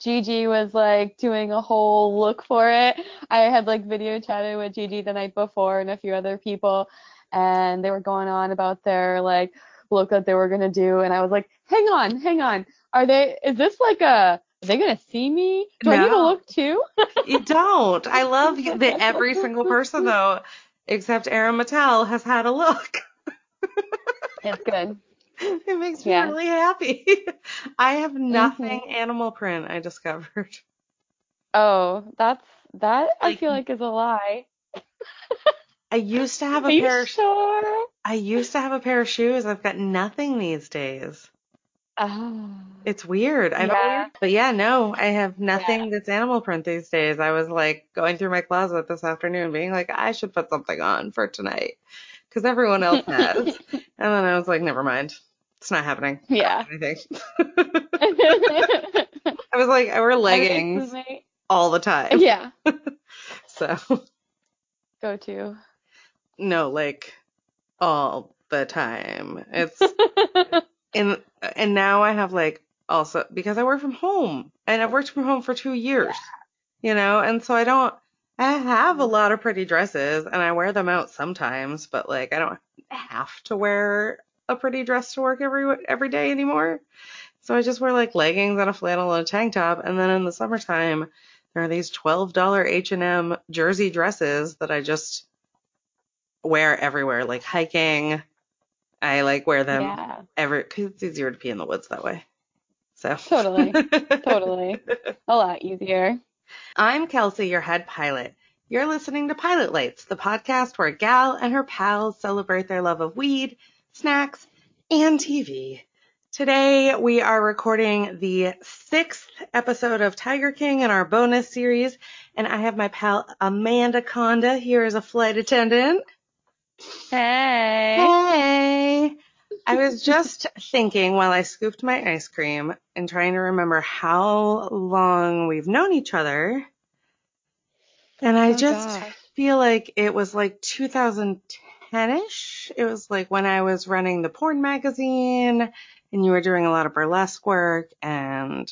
Gigi was like doing a whole look for it, I had like video chatted with Gigi the night before and a few other people, and they were going on about their like look that they were gonna do, and I was like, hang on, hang on, are they? Is this like a? Are they gonna see me? Do I need to look too? You don't. I love that every single person though, except Aaron Mattel, has had a look. it's good. It makes me Yeah. really happy. I have mm-hmm. nothing animal print. I discovered. Oh, that's that. I Like- feel like is a lie. I used to have a Are you pair. Of, sure? I used to have a pair of shoes. I've got nothing these days. Oh. It's weird. I Yeah. But yeah, no, I have nothing that's animal print these days. I was like going through my closet this afternoon, being like, I should put something on for tonight because everyone else has. and then I was like, never mind. It's not happening. Yeah. I think. I was like, I wear leggings all the time. Yeah. So Go to. no, like all the time. It's and and now I have like also because I work from home and I've worked from home for two years, you know, and so I don't. I have a mm-hmm. lot of pretty dresses and I wear them out sometimes, but like I don't have to wear a pretty dress to work every every day anymore. So I just wear like leggings and a flannel and a tank top, and then in the summertime there are these twelve dollar H and M jersey dresses that I just wear everywhere, like hiking. I like wear them yeah. ever because it's easier to pee in the woods that way. So Totally. Totally. A lot easier. I'm Kelsey, your head pilot. You're listening to Pilot Lights, the podcast where a gal and her pals celebrate their love of weed, snacks, and TV. Today we are recording the sixth episode of Tiger King in our bonus series, and I have my pal Amanda Conda here as a flight attendant. Hey. Hey! I was just thinking while I scooped my ice cream and trying to remember how long we've known each other. And I Oh, just gosh. feel like it was like 2010ish. It was like when I was running the porn magazine and you were doing a lot of burlesque work and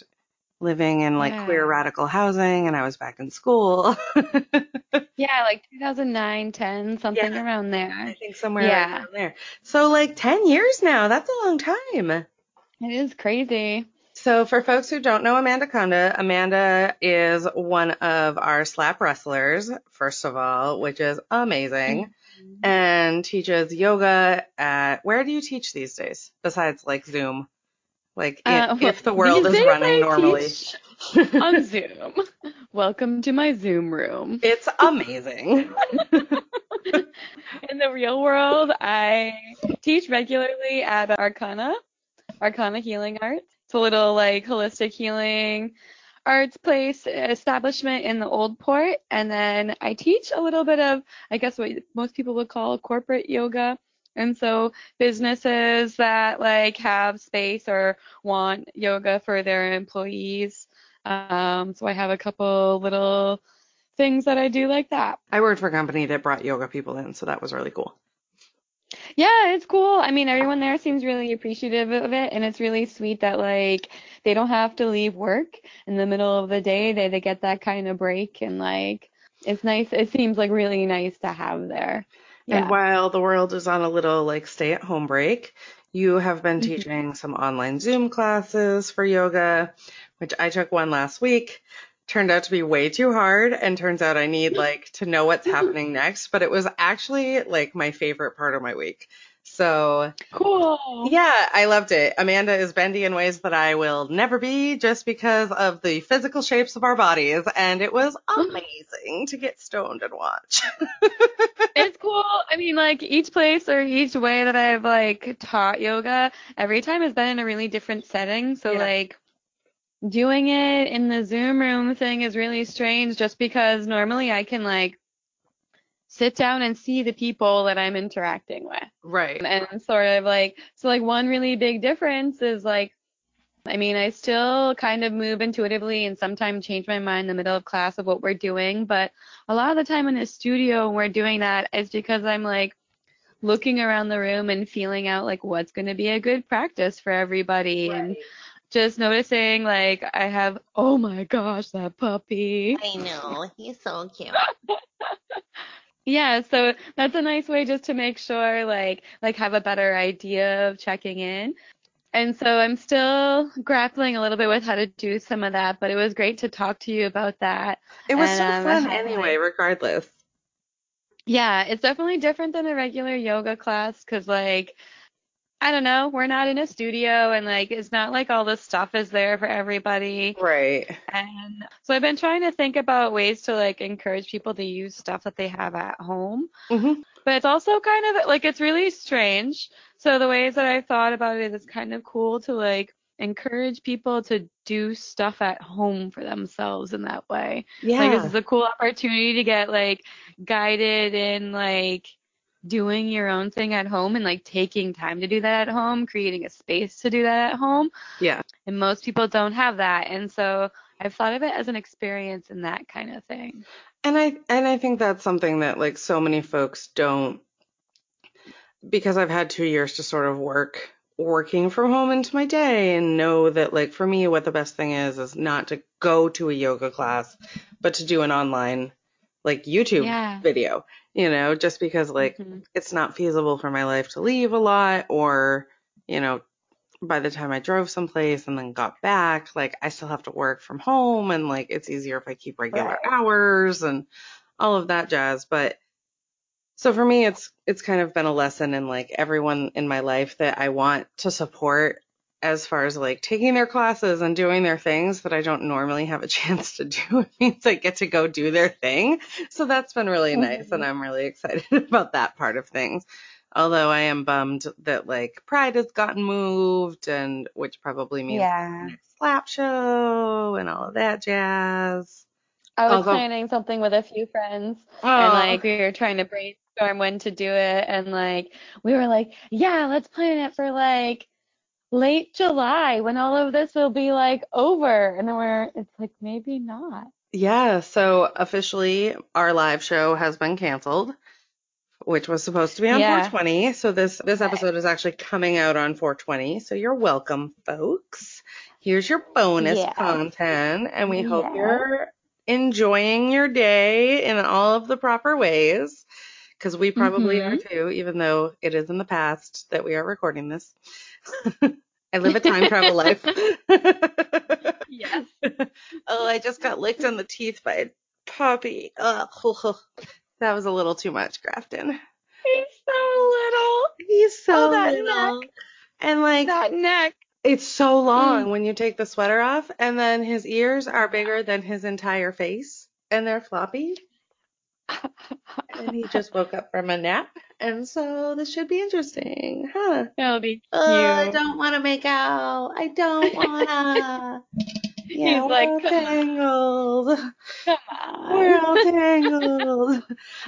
living in like Yeah. queer radical housing and I was back in school. Yeah, like 2009, 10, something Yeah. around there. I think somewhere Yeah. around there. So like 10 years now. That's a long time. It is crazy. So for folks who don't know Amanda Conda, Amanda is one of our slap wrestlers, first of all, which is amazing, mm-hmm. And teaches yoga at, where do you teach these days? Besides like Zoom? Like Uh, if the world is running I normally. on Zoom. Welcome to my Zoom room. It's amazing. In the real world, I teach regularly at Arcana, Arcana Healing Arts. It's a little like holistic healing arts place establishment in the Old Port, and then I teach a little bit of, I guess, what most people would call corporate yoga. And so businesses that like have space or want yoga for their employees. Um, so I have a couple little things that I do like that. I worked for a company that brought yoga people in, so that was really cool. Yeah, it's cool. I mean, everyone there seems really appreciative of it, and it's really sweet that like they don't have to leave work in the middle of the day. They they get that kind of break, and like it's nice. It seems like really nice to have there. Yeah. And while the world is on a little like stay at home break, you have been Mhm. teaching some online Zoom classes for yoga, which I took one last week. Turned out to be way too hard and turns out I need like to know what's happening next, but it was actually like my favorite part of my week. So Cool. yeah, I loved it. Amanda is bendy in ways that I will never be just because of the physical shapes of our bodies. And it was amazing to get stoned and watch. It's cool. I mean, like each place or each way that I've like taught yoga, every time has been in a really different setting. So Yeah. like doing it in the Zoom room thing is really strange just because normally I can like sit down and see the people that I'm interacting with. right. And sort of like so like one really big difference is like I mean, I still kind of move intuitively and sometimes change my mind in the middle of class of what we're doing, but a lot of the time in a studio we're doing that is because I'm like looking around the room and feeling out like what's going to be a good practice for everybody and just noticing like I have oh my gosh, that puppy. I know. He's so cute. Yeah, so that's a nice way just to make sure like like have a better idea of checking in. And so I'm still grappling a little bit with how to do some of that, but it was great to talk to you about that. It was And, so um, fun how, anyway, like- regardless. Yeah, it's definitely different than a regular yoga class because, like, I don't know, we're not in a studio and, like, it's not like all the stuff is there for everybody. Right. And so I've been trying to think about ways to, like, encourage people to use stuff that they have at home. hmm But it's also kind of like it's really strange. So the ways that I've thought about it is it's kind of cool to like encourage people to do stuff at home for themselves in that way. Yeah. Like this is a cool opportunity to get like guided in like doing your own thing at home and like taking time to do that at home, creating a space to do that at home. yeah. And most people don't have that. And so I've thought of it as an experience in that kind of thing. And I and I think that's something that like so many folks don't because I've had 2 years to sort of work working from home into my day and know that like for me what the best thing is is not to go to a yoga class but to do an online like YouTube Yeah. video, you know, just because like Mhm. it's not feasible for my life to leave a lot or you know by the time I drove someplace and then got back, like I still have to work from home and like it's easier if I keep regular Right. hours and all of that jazz. But so for me, it's it's kind of been a lesson in like everyone in my life that I want to support as far as like taking their classes and doing their things that I don't normally have a chance to do. It means I get to go do their thing. So that's been really mm-hmm. nice and I'm really excited about that part of things. Although I am bummed that like Pride has gotten moved and which probably means Yeah. slap show and all of that jazz. I was Although- planning something with a few friends Oh, and like we were trying to brainstorm when to do it and like we were like, yeah, let's plan it for like late July when all of this will be like over and then we're it's like maybe not. yeah, so officially our live show has been canceled, which was supposed to be on Yeah. 420. So this this episode is actually coming out on 420. So you're welcome, folks. Here's your bonus Yeah. content, and we hope Yeah. you're enjoying your day in all of the proper ways. Because we probably Mhm. are too, even though it is in the past that we are recording this. I live a time travel life. Yes. oh, I just got licked on the teeth by a puppy. Ugh. That was a little too much, Grafton. He's so little. He's so Oh, that little. And like That neck. it's so long Mm. when you take the sweater off and then his ears are bigger than his entire face and they're floppy. And he just woke up from a nap. And so this should be interesting, huh? That'll be uh, cute. Oh, I don't want to make out. I don't wanna. Yeah, He's we're like, all tangled. Come on. We're all tangled.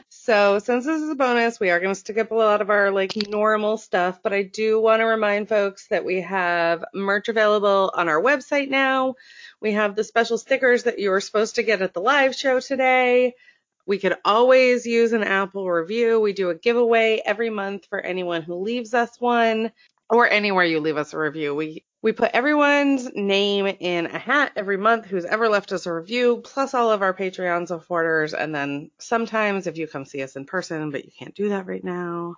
so since this is a bonus, we are going to stick up a lot of our like normal stuff, but I do want to remind folks that we have merch available on our website now. We have the special stickers that you were supposed to get at the live show today. We could always use an Apple review. We do a giveaway every month for anyone who leaves us one or anywhere you leave us a review. We we put everyone's name in a hat every month who's ever left us a review, plus all of our Patreon supporters. And then sometimes if you come see us in person, but you can't do that right now,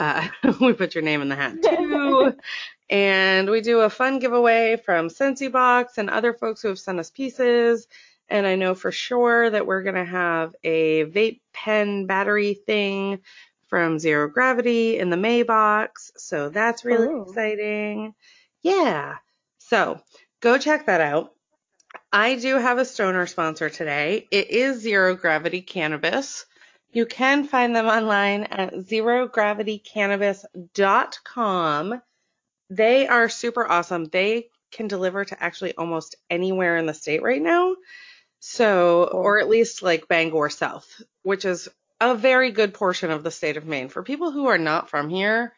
uh, we put your name in the hat too. and we do a fun giveaway from SensiBox and other folks who have sent us pieces. And I know for sure that we're going to have a vape pen battery thing from Zero Gravity in the May box. So that's really Ooh. exciting. Yeah. So go check that out. I do have a stoner sponsor today. It is Zero Gravity Cannabis. You can find them online at zerogravitycannabis.com. They are super awesome. They can deliver to actually almost anywhere in the state right now. So, oh. or at least like Bangor South, which is a very good portion of the state of Maine. For people who are not from here,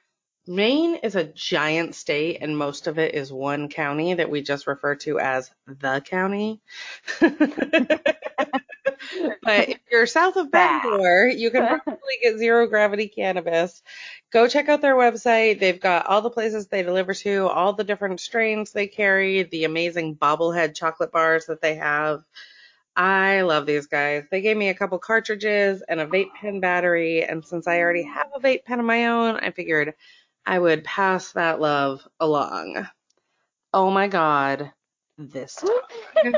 Maine is a giant state, and most of it is one county that we just refer to as the county. but if you're south of Bangor, you can probably get zero gravity cannabis. Go check out their website. They've got all the places they deliver to, all the different strains they carry, the amazing bobblehead chocolate bars that they have. I love these guys. They gave me a couple cartridges and a vape pen battery, and since I already have a vape pen of my own, I figured I would pass that love along. Oh my god, this one.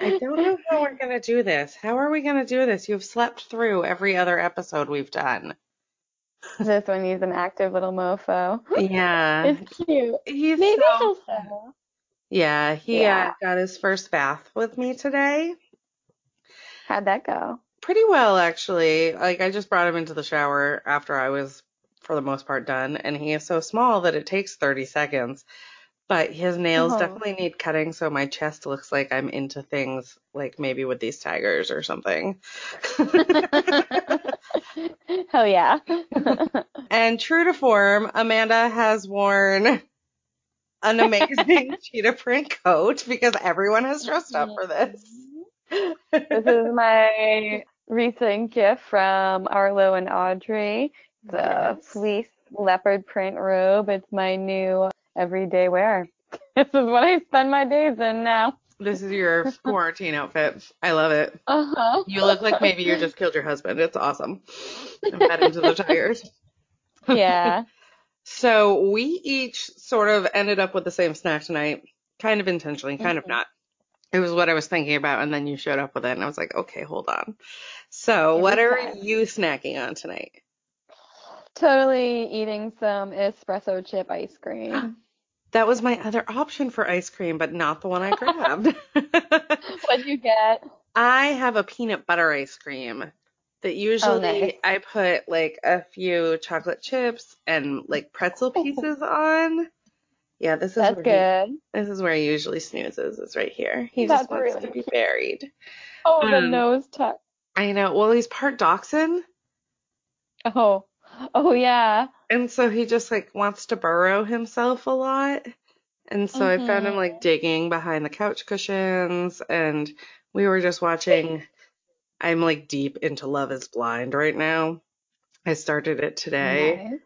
I don't know how we're going to do this. How are we going to do this? You've slept through every other episode we've done. this one needs an active little mofo. Yeah. It's cute. He's Maybe so- he'll. Yeah, he Yeah. Uh, got his first bath with me today. How'd that go? Pretty well, actually. Like, I just brought him into the shower after I was, for the most part, done, and he is so small that it takes 30 seconds. But his nails Oh. definitely need cutting, so my chest looks like I'm into things, like maybe with these tigers or something. Oh yeah. And true to form, Amanda has worn an amazing cheetah print coat because everyone has dressed up for this. this is my recent gift from Arlo and Audrey. The Yes. fleece leopard print robe. It's my new everyday wear. This is what I spend my days in now. This is your quarantine outfit. I love it. Uh huh. You look like maybe you just killed your husband. It's awesome. And fed into the tires. yeah. So we each sort of ended up with the same snack tonight, kind of intentionally, kind of Mhm. not. It was what I was thinking about, and then you showed up with it, and I was like, okay, hold on. So, what are you snacking on tonight? Totally eating some espresso chip ice cream. That was my other option for ice cream, but not the one I grabbed. What'd you get? I have a peanut butter ice cream that usually nice. I put like a few chocolate chips and like pretzel pieces on. Yeah, this is That's where he- this is where he usually snoozes. Is right here. He That's just wants really to be buried. Oh, the Um, nose tuck. I know. Well, he's part dachshund, Oh. Oh yeah. and so he just like wants to burrow himself a lot. And so I found him like digging behind the couch cushions, and we were just watching. I'm like deep into Love is Blind right now. I started it today. Nice.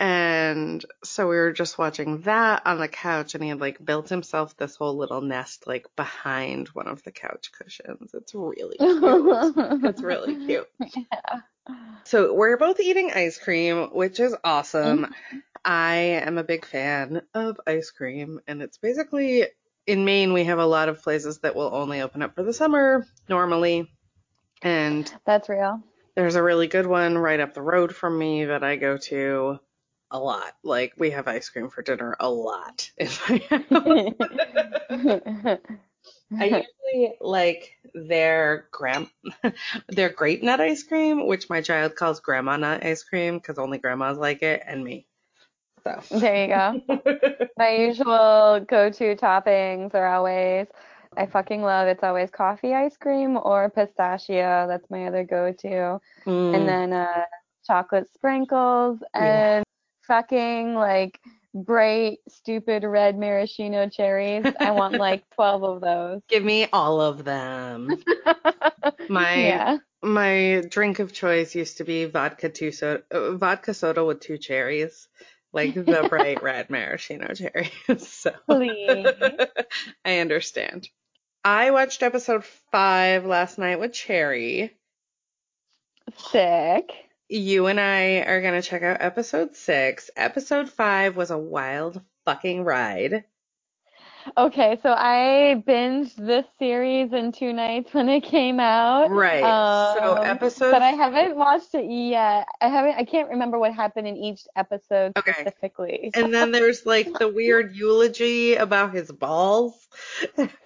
And so we were just watching that on the couch, and he had like built himself this whole little nest like behind one of the couch cushions. It's really cute. it's really cute. Yeah. So we're both eating ice cream, which is awesome. Mm-hmm. I am a big fan of ice cream, and it's basically in Maine, we have a lot of places that will only open up for the summer normally. And That's real. there's a really good one right up the road from me that I go to a lot. Like we have ice cream for dinner a lot in my house. I usually like their gram their grape nut ice cream, which my child calls grandma nut ice cream because only grandmas like it and me. So there you go. My usual go-to toppings are always, I fucking love it's always coffee ice cream or pistachio. That's my other go-to. Mm, And then uh, chocolate sprinkles Yeah. and fucking like bright, stupid red maraschino cherries. I want like 12 of those. give me all of them. My yeah. my drink of choice used to be vodka two soda, uh, vodka soda with two cherries, like the bright red maraschino cherries. So Please. I understand. I watched episode five last night with Cherry. Sick. You and I are gonna check out episode six. Episode five was a wild fucking ride. Okay, so I binged this series in two nights when it came out. Right. so Um, episode But I haven't watched it yet. I haven't. I can't remember what happened in each episode Okay. specifically. and then there's like the weird eulogy about his balls. Yeah.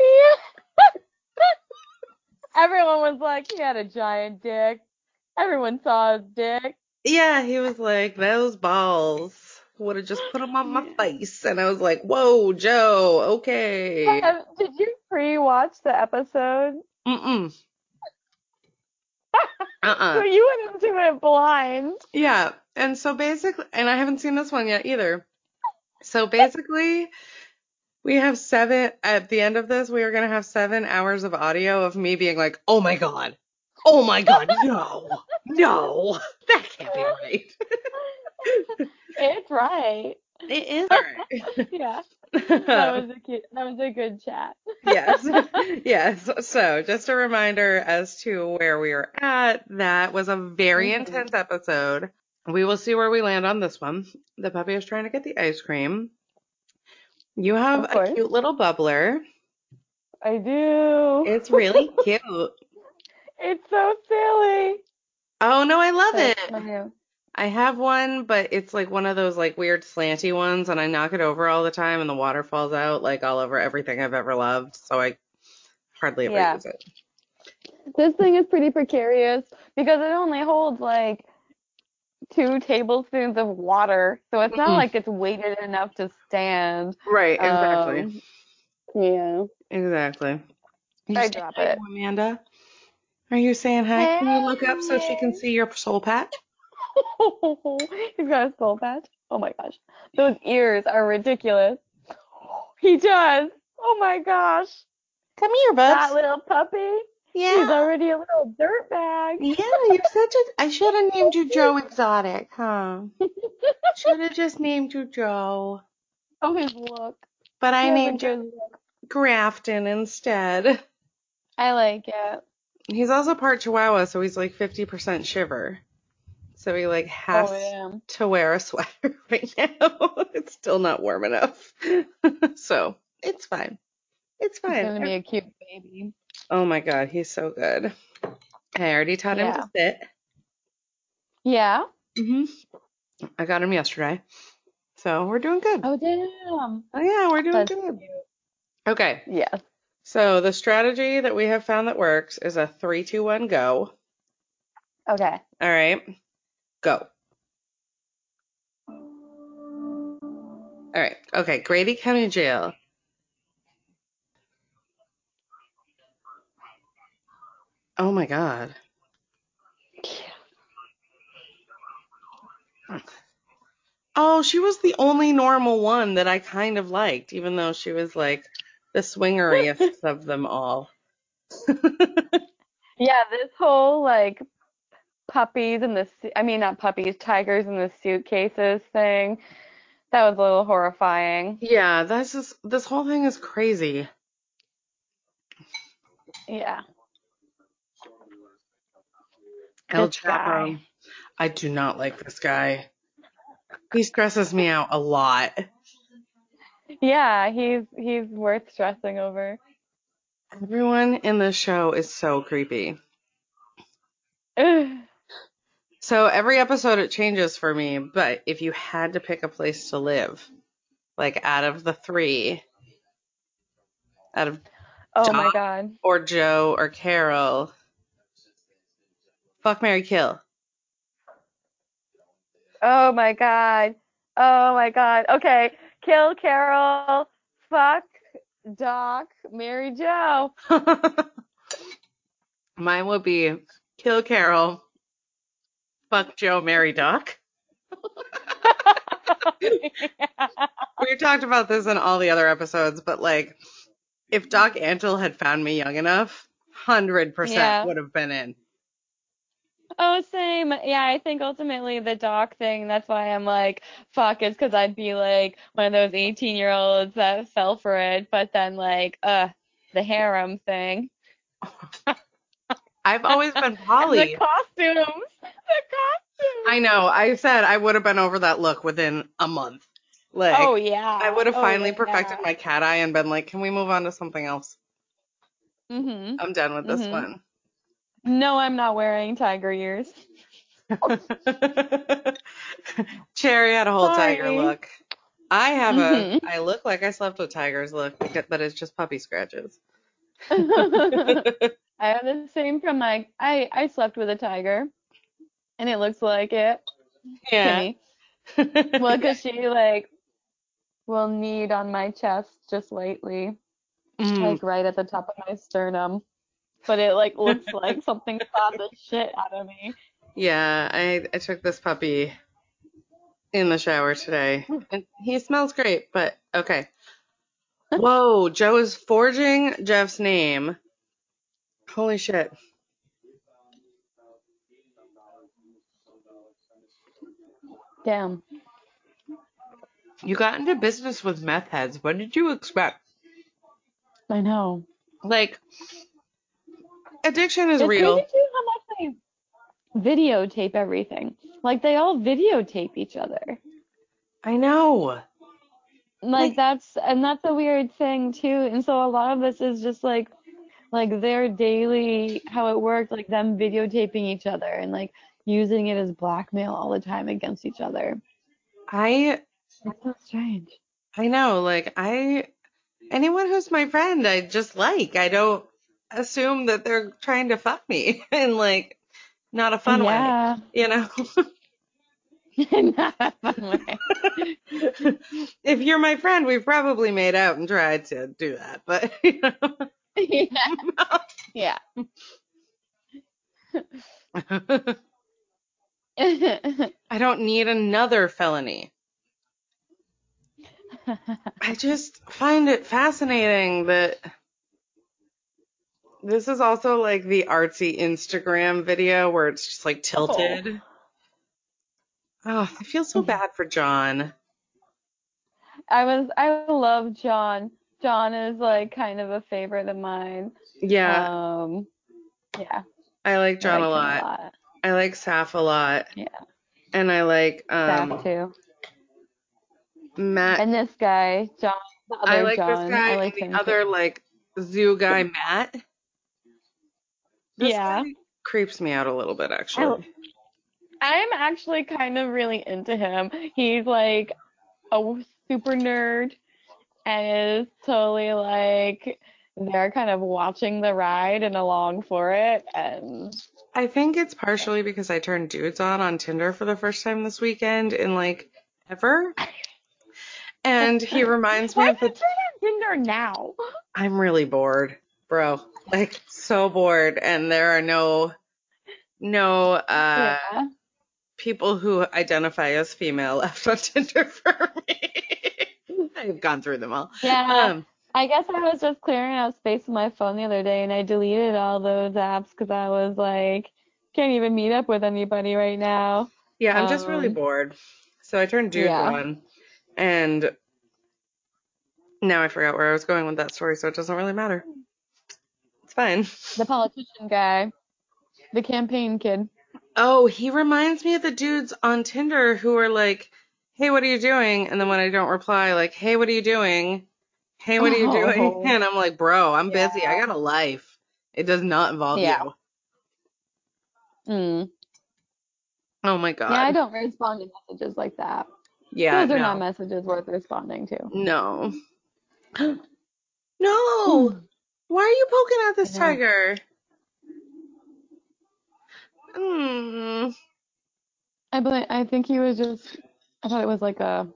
Everyone was like, he had a giant dick. Everyone saw his dick. Yeah, he was like, those balls would have just put them on my face. And I was like, whoa, Joe, okay. Have- Did you pre-watch the episode? Mm-mm. Uh-uh. So you went into it blind. Yeah. And so basically, and I haven't seen this one yet either. So basically, we have seven, at the end of this, we are going to have seven hours of audio of me being like, oh my God. Oh my God. No. No. That can't be right. It's right. It is right. Yeah. That was a cute. That was a good chat. yes. Yes. So just a reminder as to where we are at. That was a very Mhm. intense episode. We will see where we land on this one. The puppy is trying to get the ice cream. You have Of a course. cute little bubbler. I do. It's really cute. It's so silly. Oh no, I love it. I. I have one, but it's like one of those like weird slanty ones and I knock it over all the time and the water falls out like all over everything I've ever loved. So I hardly ever Yeah. use it. This thing is pretty precarious because it only holds like two tablespoons of water, so it's not Mhm. like it's weighted enough to stand. Right, exactly. Um, yeah. Exactly. You I drop it. Amanda. Are you saying hi? Can you look up so she can see your soul patch? He's got a soul patch. Oh my gosh. Those ears are ridiculous. He does. Oh my gosh. Come here, bud. That little puppy. He's already a little dirt bag. Yeah, you're such a. I should have named you Joe Exotic, huh? Should have just named you Joe. Oh, his look. But I a named you. Grafton instead. I like it. He's also part Chihuahua, so he's like 50% shiver. So he like has Oh yeah. to wear a sweater right now. it's still not warm enough. so it's fine. It's fine. He's gonna be a cute baby. Oh my god, he's so good. I already taught him Yeah. to sit. Yeah. hmm I got him yesterday. So we're doing good. Oh damn. Oh yeah, we're doing That's good. cute. Okay. Yeah. So the strategy that we have found that works is a three, two, one, go. Okay. All right. Go. All right. Okay. Grady County Jail. Oh my God. Oh, she was the only normal one that I kind of liked, even though she was like the swingeriest of them all. Yeah, this whole like puppies and the I mean not puppies, tigers in the suitcases thing. That was a little horrifying. Yeah, that's just this whole thing is crazy. Yeah. El This Chapo. guy. I do not like this guy. He stresses me out a lot. Yeah, he's he's worth stressing over. Everyone in this show is so creepy. So every episode it changes for me, but if you had to pick a place to live, like out of the three, out of Oh my god. or Joe or Carole, fuck marry Kill. Oh my god. Oh my god. Okay. Kill Carole. Fuck Doc. marry Joe. Mine would be kill Carole, fuck Joe, marry Doc. We talked about this in all the other episodes, but like, if Doc Antle had found me young enough, hundred Yeah. percent would have been in. Oh, same. Yeah, I think ultimately the doc thing, that's why I'm like, fuck, is because I'd be like one of those 18 year olds that fell for it. But then, like, uh, the harem thing. I've always been The Polly. costumes. The costumes. I know. I said I would have been over that look within a month. Like, oh, yeah. I would have Oh, finally yeah. perfected my cat eye and been like, can we move on to something else? hmm I'm done with this Mhm. one. No, I'm not wearing tiger ears. Cherry had a whole tiger look. I have a, Mhm. I look like I slept with tigers look, but it's just puppy scratches. I have the same from my, I, I slept with a tiger. And it looks like it. yeah. Kimmy. Well, because she like will knead on my chest just lightly, Mm. like right at the top of my sternum. But it like looks like something clawed the shit out of me. Yeah, I I took this puppy in the shower today. And he smells great, but okay. Whoa, Joe is forging Jeff's name. Holy shit. Damn. You got into business with meth heads. What did you expect? I know. Like, addiction is it's real. crazy too how much they videotape everything. Like they all videotape each other. I know. Like Like- that's and that's a weird thing too. And so a lot of this is just like like their daily how it worked, like them videotaping each other and like using it as blackmail all the time against each other. I It's so strange. I know. Like, I anyone who's my friend, I just like. I don't assume that they're trying to fuck me in like not a fun way. You know. Not a fun way. if you're my friend, we've probably made out and tried to do that, but you know. yeah. Yeah. I don't need another felony. I just find it fascinating that this is also like the artsy Instagram video where it's just like tilted. Oh, I feel so bad for John. I was I love John. John is like kind of a favorite of mine. Yeah, Um yeah. I like I John a like him lot. I like Saff a lot. Yeah. And I like Staff um too. Matt. And this guy, John, the other I like John. this guy I like and the other too. like zoo guy Matt. This Yeah. creeps me out a little bit actually. Oh. I'm actually kind of really into him. He's like a super nerd and is totally like they're kind of watching the ride and along for it and I think it's partially because I turned dudes on on Tinder for the first time this weekend in like ever. And he reminds me why of the Tinder now? I'm really bored, bro. Like so bored and there are no no uh yeah. people who identify as female left on Tinder for me. I've gone through them all. Yeah. Um I guess I was just clearing out space on my phone the other day and I deleted all those apps because I was like, can't even meet up with anybody right now. yeah, I'm just really Um, bored. So I turned Dude yeah. on and now I forgot where I was going with that story, so it doesn't really matter. Fine. The politician guy, the campaign kid. Oh, he reminds me of the dudes on Tinder who are like, "Hey, what are you doing?" And then when I don't reply, like, "Hey, what are you doing?" "Hey, what are you doing?" Oh. And I'm like, "Bro, I'm busy. I got a life. It does not involve Yeah. you." Mm. Oh my god. Yeah, I don't respond to messages like that. Yeah, Those are no. not messages worth responding to. no. no. Why are you poking at this tiger? Mm. I believe, I think he was just, I thought it was like a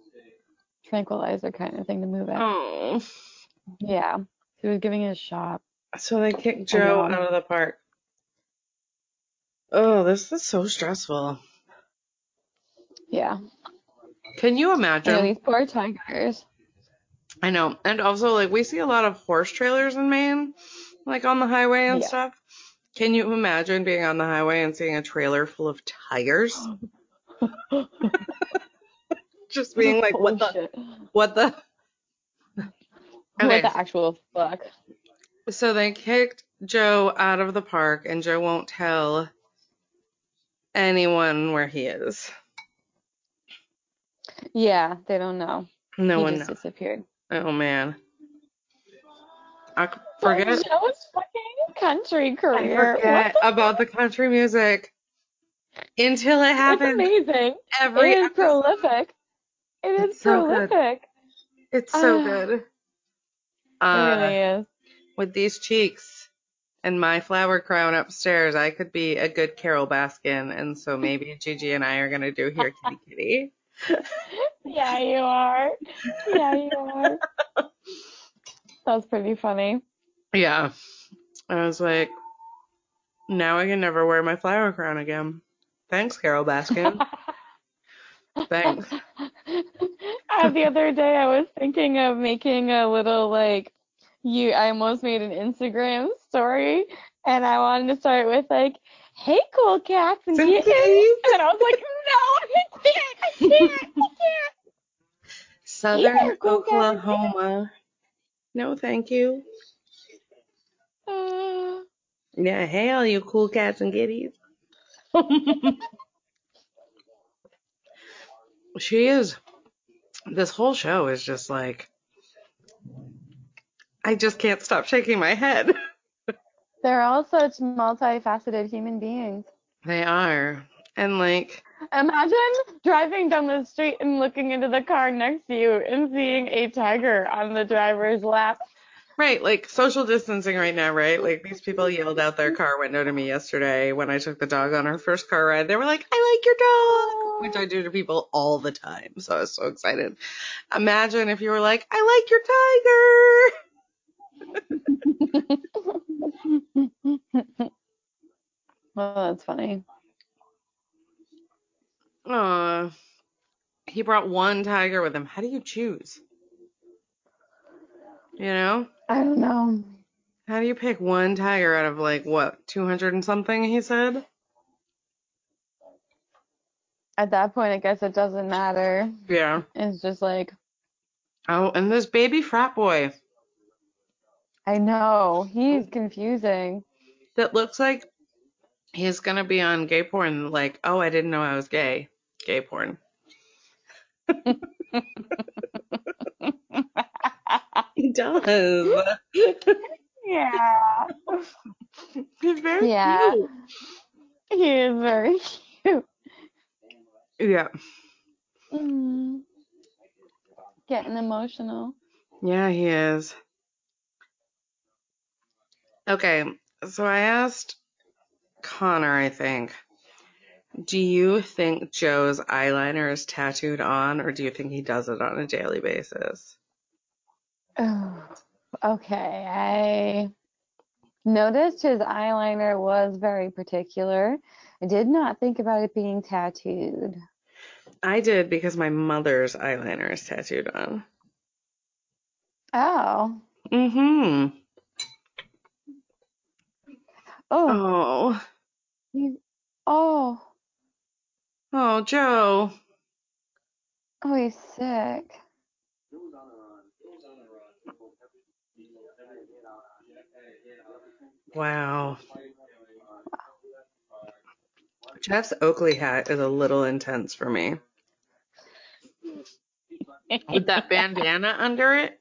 tranquilizer kind of thing to move it. Oh. Yeah. He was giving it a shot. So they kicked Joe out of the park. Oh, this is so stressful. Yeah. Can you imagine? these poor tigers. I know. And also, like, we see a lot of horse trailers in Maine, like on the highway and Yeah. stuff. Can you imagine being on the highway and seeing a trailer full of tires? Just being like, what the, what the? What the actual fuck? So they kicked Joe out of the park, and Joe won't tell anyone where he is. Yeah, they don't know. No he one just knows. disappeared. Oh man. I c- forget. Joe's fucking country I career. forget What the about the country music until it It's happens amazing. every it is episode. prolific. It is It's so good. prolific. It's so Ah. good. it Uh, really is. with these cheeks and my flower crown upstairs, I could be a good Carole Baskin, and so maybe Gigi and I are gonna do here, kitty kitty. Yeah, you are. Yeah, you are. That's pretty funny. Yeah. I was like, Now I can never wear my flower crown again. Thanks, Carole Baskin. Thanks. Uh, the other day I was thinking of making a little like you I almost made an Instagram story and I wanted to start with like, hey cool cats and kittens kitties. and I was like, no, I can't, I can't, I can't. Southern Yeah, cool cats Oklahoma. No, thank you. Uh, Yeah, hey, all you cool cats and kitties. she is. This whole show is just like. I just can't stop shaking my head. they're all such multifaceted human beings. They are. And like, Imagine driving down the street and looking into the car next to you and seeing a tiger on the driver's lap. right, like social distancing right now, right? Like these people yelled out their car window to me yesterday when I took the dog on her first car ride. They were like, I like your dog, which I do to people all the time. So I was so excited. Imagine if you were like, I like your tiger. well, that's funny. Aw. He brought one tiger with him. How do you choose? You know? I don't know. How do you pick one tiger out of like what, 200 and something he said? At that point, I guess it doesn't matter. Yeah. It's just like, Oh, and this baby frat boy I know, he's confusing. that looks like he's gonna be on gay porn. Like, oh, I didn't know I was gay. Gay porn. He does. yeah. He's very Yeah. cute. He is very cute. Yeah. Mm. Getting emotional. Yeah, he is. Okay, so I asked Connor, I think, do you think Joe's eyeliner is tattooed on, or do you think he does it on a daily basis? Oh, okay. I noticed his eyeliner was very particular. I did not think about it being tattooed. I did because my mother's eyeliner is tattooed on. Oh. Mm-hmm. Oh. Oh. He's, oh. Oh, Joe. Oh, he's sick. Wow. Jeff's Oakley hat is a little intense for me. With that bandana under it.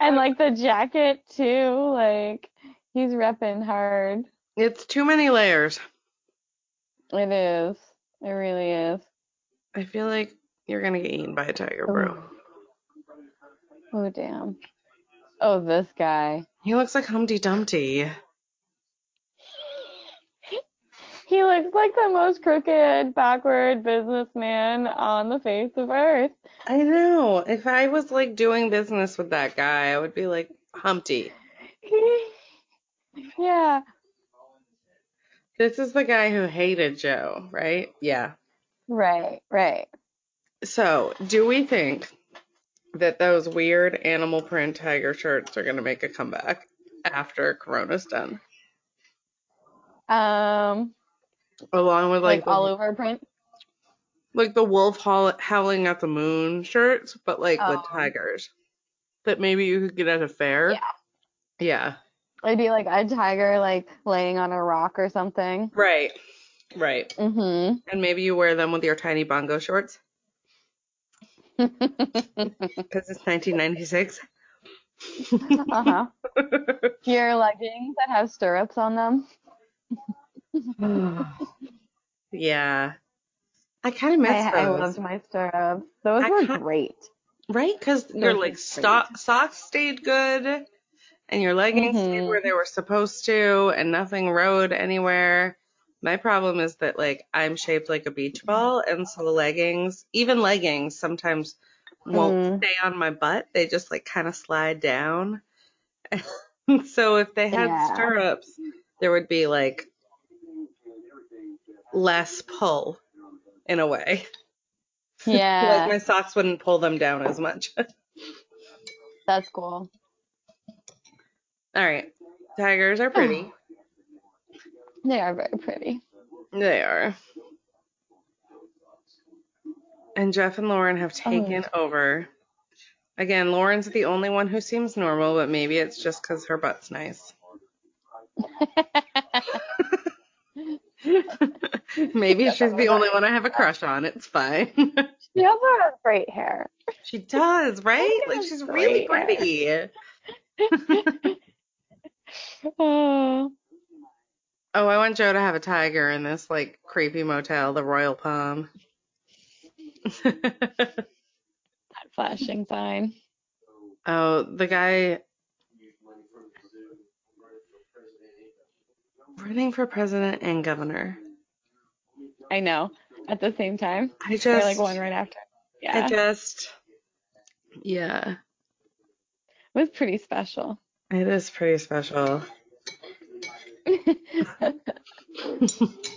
And like the jacket too, like he's repping hard. It's too many layers. It is. It really is. I feel like you're gonna get eaten by a tiger, bro. Oh. oh damn. Oh, this guy. He looks like Humpty Dumpty. He looks like the most crooked, backward businessman on the face of earth. I know. If I was like doing business with that guy, I would be like Humpty. Yeah. This is the guy who hated Joe, right? Yeah. Right, right. So, do we think that those weird animal print tiger shirts are going to make a comeback after Corona's done? Um, Along with like, like, the, all over print. like the wolf howl- howling at the moon shirts, but like with Oh. tigers that maybe you could get at a fair. Yeah. Yeah. It'd be like a tiger like laying on a rock or something. Right. Right. Mhm. And maybe you wear them with your tiny bongo shorts because it's 1996. uh-huh. Your leggings that have stirrups on them. yeah. I kind of miss I, I loved my stirrups. Those I were great. Right? Because your Those like sto- socks stayed good and your leggings stayed Mhm. where they were supposed to and nothing rode anywhere. My problem is that like I'm shaped like a beach ball and so the leggings, even leggings sometimes won't Mm. stay on my butt. They just like kind of slide down. so if they had Yeah. stirrups, there would be like less pull in a way. Yeah. like my socks wouldn't pull them down as much. That's cool. All right. Tigers are pretty. They are very pretty. They are. And Jeff and Lauren have oh. taken over. Again, Lauren's the only one who seems normal, but maybe it's just because her butt's nice. maybe she's the only one I have a crush on. It's fine. She also has great hair. she does, right? She Like she's really pretty. Oh. Oh, I want Joe to have a tiger in this like creepy motel, the Royal Palm. That flashing sign. oh, the guy running for president and governor. I know. At the same time. I They're just, like one right after. Yeah. I just, yeah, It was pretty special. It is pretty special.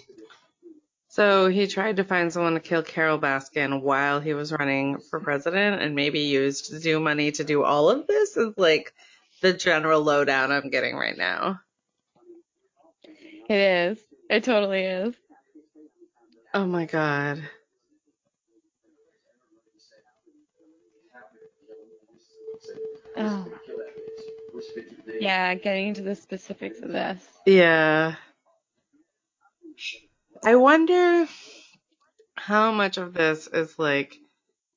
So he tried to find someone to kill Carole Baskin while he was running for president and maybe used Zoo money to do all of this is like the general lowdown I'm getting right now. it is. It totally is. Oh my god. Oh. Yeah, getting into the specifics of this. Yeah. I wonder how much of this is like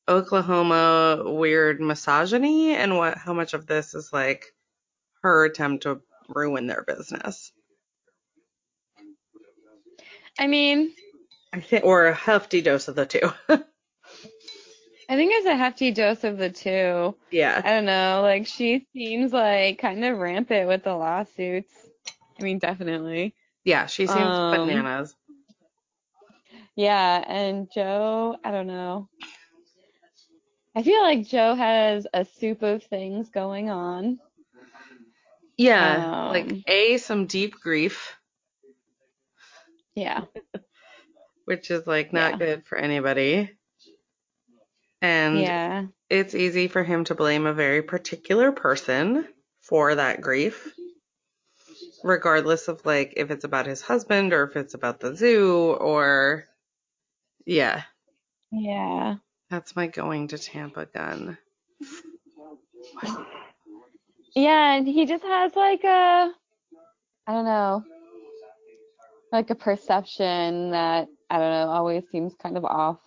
Oklahoma weird misogyny and what how much of this is like her attempt to ruin their business. I mean, I think or a hefty dose of the two. I think it's a hefty dose of the two. yeah. I don't know, like she seems like kind of rampant with the lawsuits. I mean, definitely. Yeah, she seems Um, bananas. Yeah, and Joe, I don't know. I feel like Joe has a soup of things going on. Yeah, like um, a some deep grief, Yeah. which is like not Yeah. good for anybody. And Yeah. it's easy for him to blame a very particular person for that grief, regardless of like if it's about his husband or if it's about the zoo or yeah, Yeah. that's my going to Tampa gun. Yeah, and he just has like a, I don't know, like a perception that, I don't know, always seems kind of off.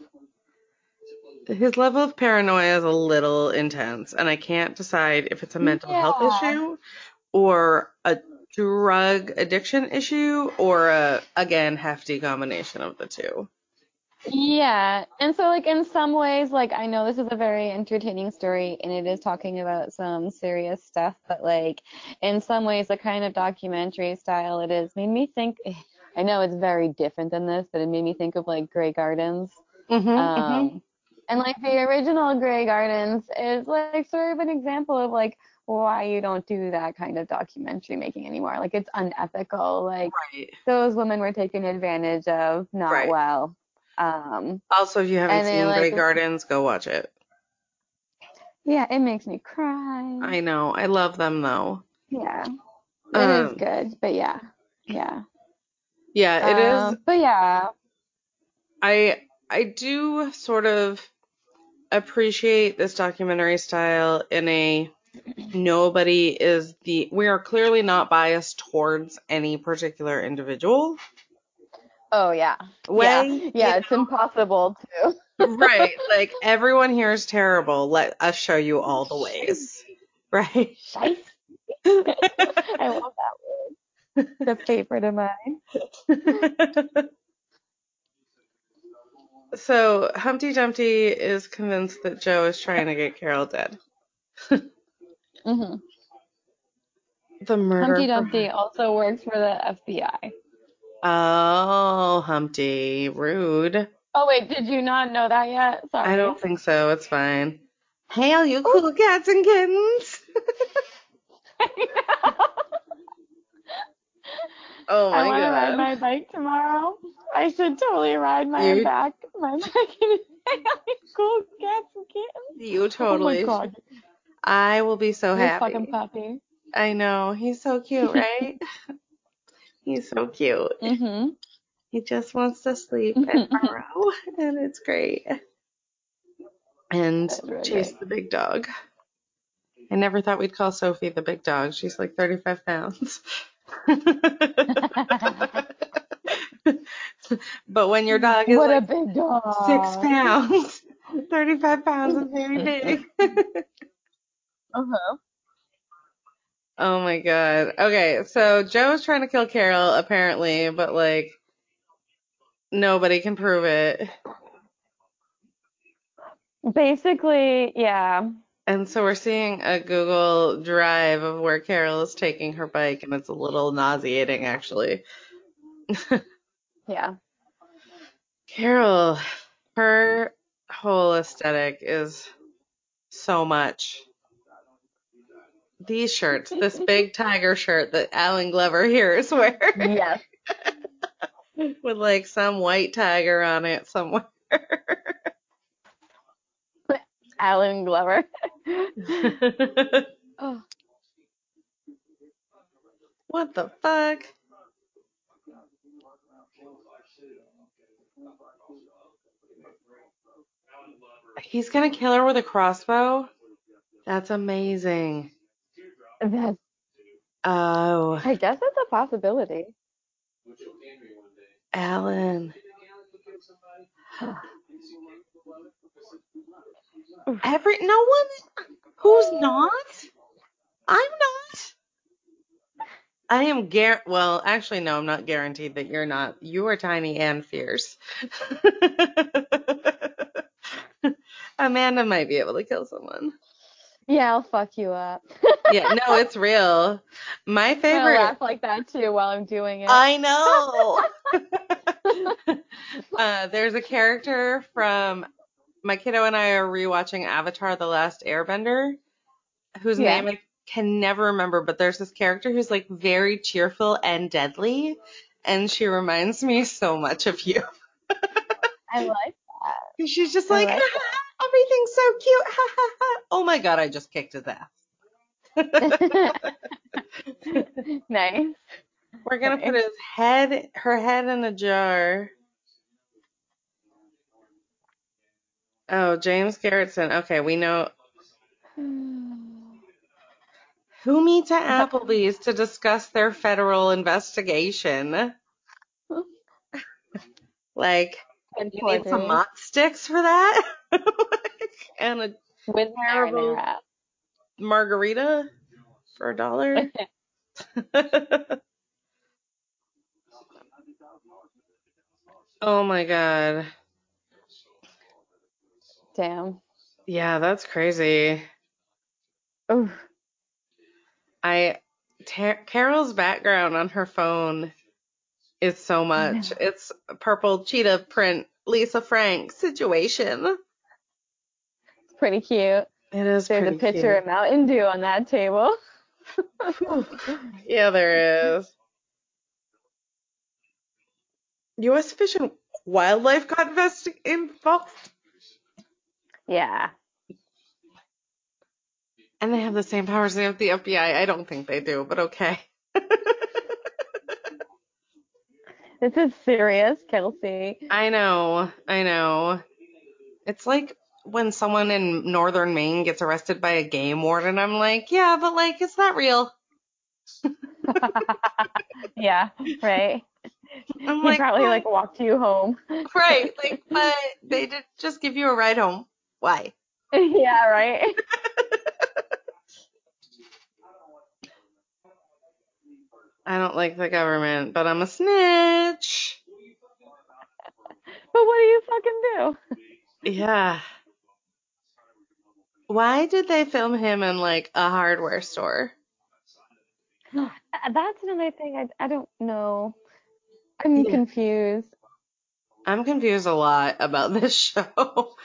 His level of paranoia is a little intense, and I can't decide if it's a mental health issue or a drug addiction issue or a again hefty combination of the two. Yeah, and so like in some ways, like I know this is a very entertaining story and it is talking about some serious stuff, but like in some ways, the kind of documentary style it is made me think. I know it's very different than this, but it made me think of like Grey Gardens. Mm-hmm, Um, and like the original Grey Gardens is like sort of an example of like why you don't do that kind of documentary making anymore. Like it's unethical. Like Right. those women were taken advantage of, not Right. well. Um, Also, if you haven't seen like, Grey Gardens, go watch it. yeah, it makes me cry. I know. I love them though. Yeah, it is Um, good, but yeah, yeah. Yeah, it is. Um, But yeah, I I do sort of appreciate this documentary style in a nobody is the we are clearly not biased towards any particular individual oh yeah, way. yeah, yeah. It's impossible to. right. Like everyone here is terrible. Let us show you all the ways. Right? I love that word. It's a favorite of mine. So Humpty Dumpty is convinced that Joe is trying to get Carole dead. hmm The murder. Humpty Dumpty also works for the FBI. Oh, Humpty. Rude. Oh wait, did you not know that yet? Sorry. I don't think so. It's fine. Hail, you cool cats and kittens. oh my I want to ride my bike tomorrow. I should totally ride my You- back, my back cool cats and kittens. You totally. Oh my god, I will be so this happy. fucking puppy. I know. He's so cute, right? He's so cute. Mm-hmm. He just wants to sleep and burrow, and it's great. And really Chase great. the big dog. I never thought we'd call Sophie the big dog. She's like 35 pounds. but when your dog is what like a big dog. six pounds, 35 pounds is very big. Uh-huh. oh my god. Okay, so Joe's trying to kill Carole apparently, but like nobody can prove it. Basically, yeah. And so we're seeing a Google Drive of where Carole is taking her bike, and it's a little nauseating, actually. Yeah. Carole, her whole aesthetic is so much. These shirts, this big tiger shirt that Allen Glover here is wearing, Yes. with like some white tiger on it somewhere. Allen Glover. oh. what the fuck? He's gonna kill her with a crossbow? That's amazing. That's, Oh, I guess that's a possibility. Allen. Every no one who's not. I'm not. I am gar. Well, actually, no, I'm not guaranteed that you're not. You are tiny and fierce. Amanda might be able to kill someone. Yeah, I'll fuck you up. Yeah, no, it's real. My favorite. Favorite. laugh like that too while I'm doing it. I know. uh, there's a character from my kiddo and I are rewatching Avatar: The Last Airbender, whose Yeah. name I can never remember, but there's this character who's like very cheerful and deadly, and she reminds me so much of you. I like that. She's just I like, like "Ha, ha, everything's so cute. Oh my god, I just kicked his ass. nice. We're gonna put his head, her head in a jar. Oh, James Garretson. Okay, we know who meets at Applebee's to discuss their federal investigation. Like, you need some mott sticks for that, and a with terrible- margarita for a dollar. oh my god. Damn. Yeah, that's crazy. Oof. I Tar- Carole's background on her phone is so much. It's a purple cheetah print Lisa Frank situation. It's pretty cute. It is There's a picture of Mountain Dew on that table. Yeah, there is. U.S. Fish and Wildlife got investi- involved, Yeah. and they have the same powers as the FBI. I don't think they do, but okay. This is serious, Kelsey. I know, I know. It's like when someone in northern Maine gets arrested by a game warden. I'm like, yeah, but like, is that real? yeah, right. I'm He like, probably like walked you home. right, like, but they did just give you a ride home. Why? yeah, right. I don't like the government, but I'm a snitch. But what do you fucking do? Yeah. Why did they film him in like a hardware store? That's another thing I I don't know. I'm Yeah. confused. I'm confused a lot about this show.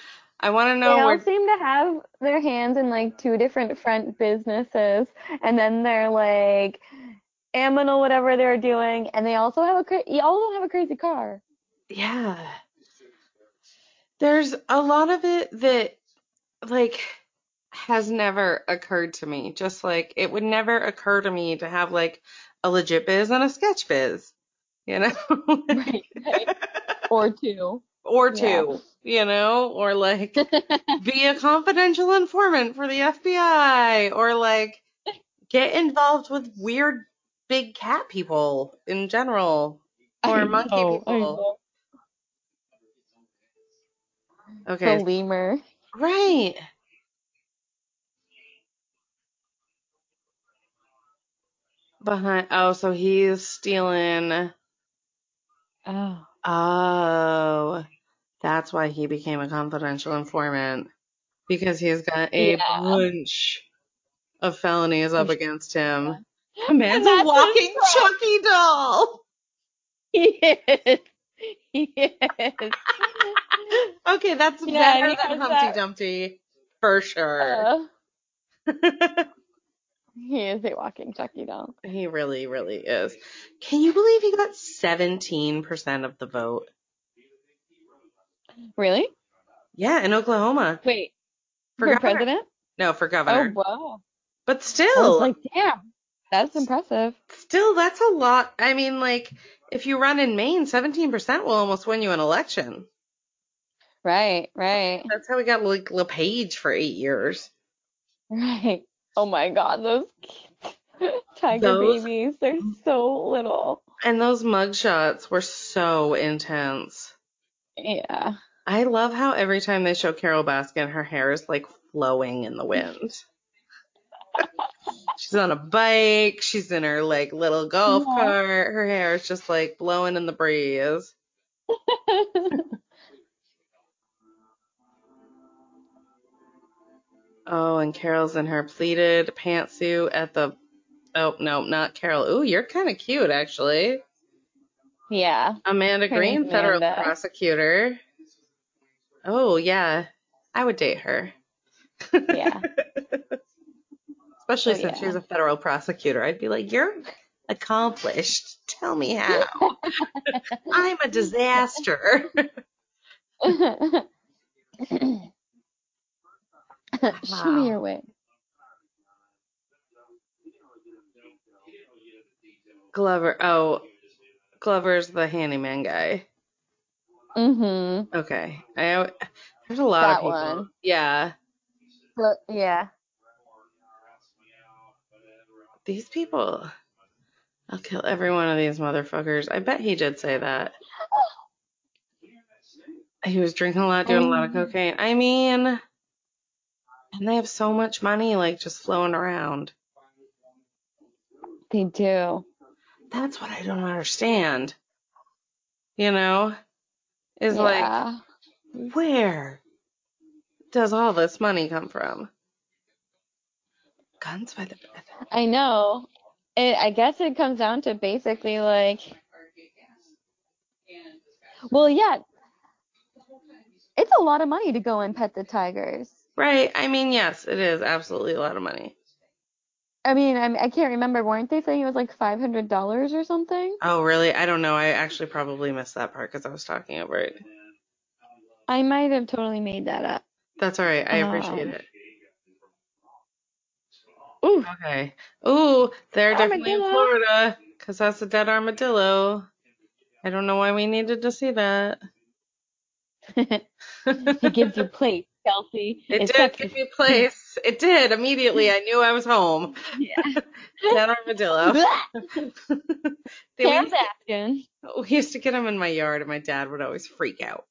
I want to know. They all where. seem to have their hands in like two different front businesses, and then they're like Aminal whatever they're doing, and they also have a cra- you all have a crazy car. yeah. There's a lot of it that like has never occurred to me. Just like it would never occur to me to have like a legit biz and a sketch biz. You know? Right, right. Or two. or Yeah. You know, or like be a confidential informant for the FBI or like get involved with weird big cat people in general or I oh, monkey know, people. Okay. The lemur. Right. Behind oh, so he's stealing Oh. oh that's why he became a confidential informant. Because he's got a Yeah. bunch of felonies up against him. A man's a walking. Chucky doll. He is. He is. Okay, that's Yeah, better than Humpty that- Dumpty for sure. Uh, he is a walking Chucky doll. he really, really is. Can you believe he got 17% of the vote? Really? Yeah, in Oklahoma. Wait. For For, president? No, for oh, governor. Oh, wow. but I still, was like, damn. That's impressive. still, that's a lot. I mean, like, if you run in Maine, 17% will almost win you an election. Right, right, That's how we got like LePage for eight years. right. Oh my God, those. Tiger Those- babies, they're so little. And those mugshots were so intense. Yeah. I love how every time they show Carole Baskin, her hair is like flowing in the wind. she's on a bike. She's in her like little golf Yeah. cart. Her hair is just like blowing in the breeze. Oh, and Carole's in her pleated pantsuit at the. Oh no, not Carole. Ooh, you're kind of cute actually. yeah. Amanda Green, federal Amanda. prosecutor. Oh yeah, I would date her. Yeah. Especially Oh, since yeah. she's a federal prosecutor. I'd be like, you're accomplished. Tell me how. I'm a disaster. Show me your way. Glover. Oh, Glover's the handyman guy. Mm-hmm. Okay. I there's a lot That of people. one. Yeah. Yeah. These people. I'll kill every one of these motherfuckers. I bet he did say that. He was drinking a lot, doing a lot of Oh. cocaine. I mean, and they have so much money, like just flowing around. They do. That's what I don't understand. You know, is like where does all this money come from? Guns by the bed. I know. It, I guess it comes down to basically like, well, yeah, it's a lot of money to go and pet the tigers. Right. I mean, yes, it is absolutely a lot of money. I mean, I, I can't remember. Weren't they saying it was like five hundred dollars or something? Oh, really? I don't know. I actually probably missed that part because I was talking over it. I might have totally made that up. That's all right. I appreciate Um, it. Ooh, Okay. Ooh, they're definitely in Florida because that's a dead armadillo. I don't know why we needed to see that. it gives you place, Kelsey. It did give me place. It did immediately. I knew I was home. Yeah. Dead armadillo. They- we, Cam used to, Baskin. we used to get them in my yard, and my dad would always freak out.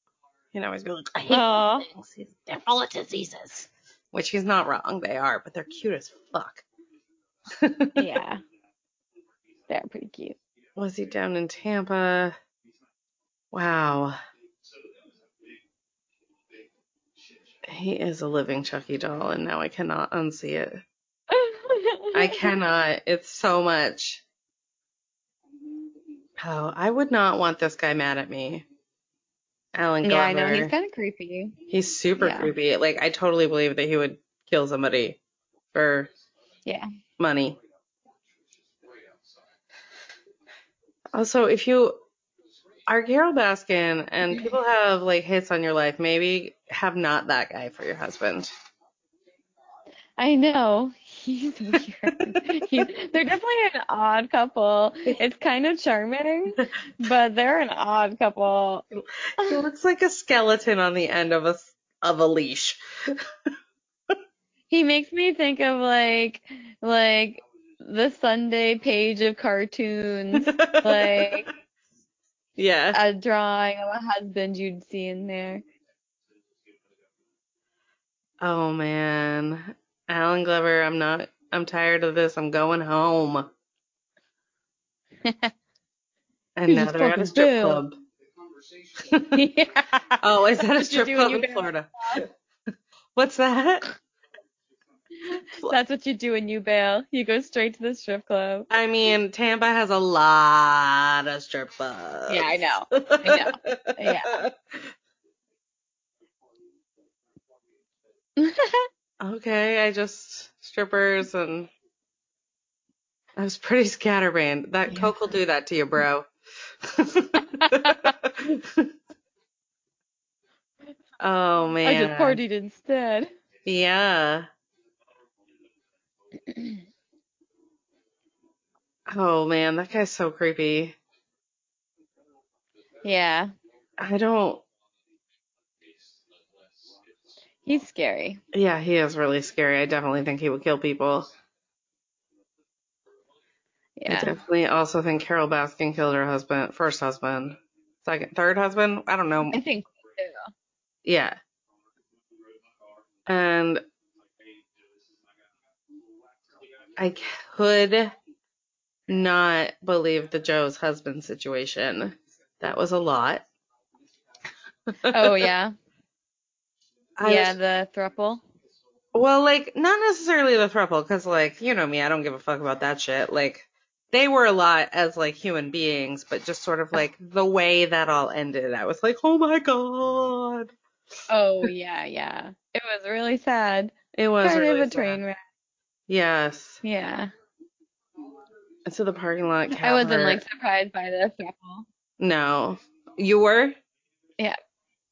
He'd always be like, "I hate Aw. these things. They're full of diseases." Which he's not wrong. They are, but they're cute as fuck. Yeah. They're pretty cute. Was he down in Tampa? Wow. He is a living Chucky doll, and now I cannot unsee it. I cannot. It's so much. Oh, I would not want this guy mad at me. Allen Glover. Yeah, I know. He's kind of creepy. He's super Yeah. creepy. Like I totally believe that he would kill somebody for Yeah. money. Also, if you are Carole Baskin and people have like hits on your life, maybe have not that guy for your husband. I know. He's weird. He's, they're definitely an odd couple. It's kind of charming, but they're an odd couple. He looks like a skeleton on the end of a of a leash. He makes me think of like like the Sunday page of cartoons, like yeah. a drawing of a husband you'd see in there. Oh man. Allen Glover, I'm not I'm tired of this. I'm going home. And You now they're at a strip club. yeah. Oh, is that a strip club in Florida? What's that? That's what you do when you bail. You go straight to the strip club. I mean, Tampa has a lot of strip clubs. Yeah, I know. I know. Yeah. Okay, I just strippers and I was pretty scatterbrained. That Yeah. coke will do that to you, bro. oh man. I just partied instead. Yeah. Oh man, that guy's so creepy. Yeah. I don't. He's scary. Yeah, he is really scary. I definitely think he would kill people. I Yeah. definitely also think Carole Baskin killed her husband, first husband, second, third husband. I don't know. I think Yeah. And I could not believe the Joe's husband situation. That was a lot. Oh yeah. I yeah, was- the thruple. well, like, not necessarily the throuple, because, like, you know me, I don't give a fuck about that shit. Like, they were a lot as, like, human beings, but just sort of, like, the way that all ended, I was like, oh my god. Oh yeah, yeah. It was really sad. It was kind really of a train wreck. Yes. Yeah. And so the parking lot. I wasn't cover- like surprised by the thruple. No. You were?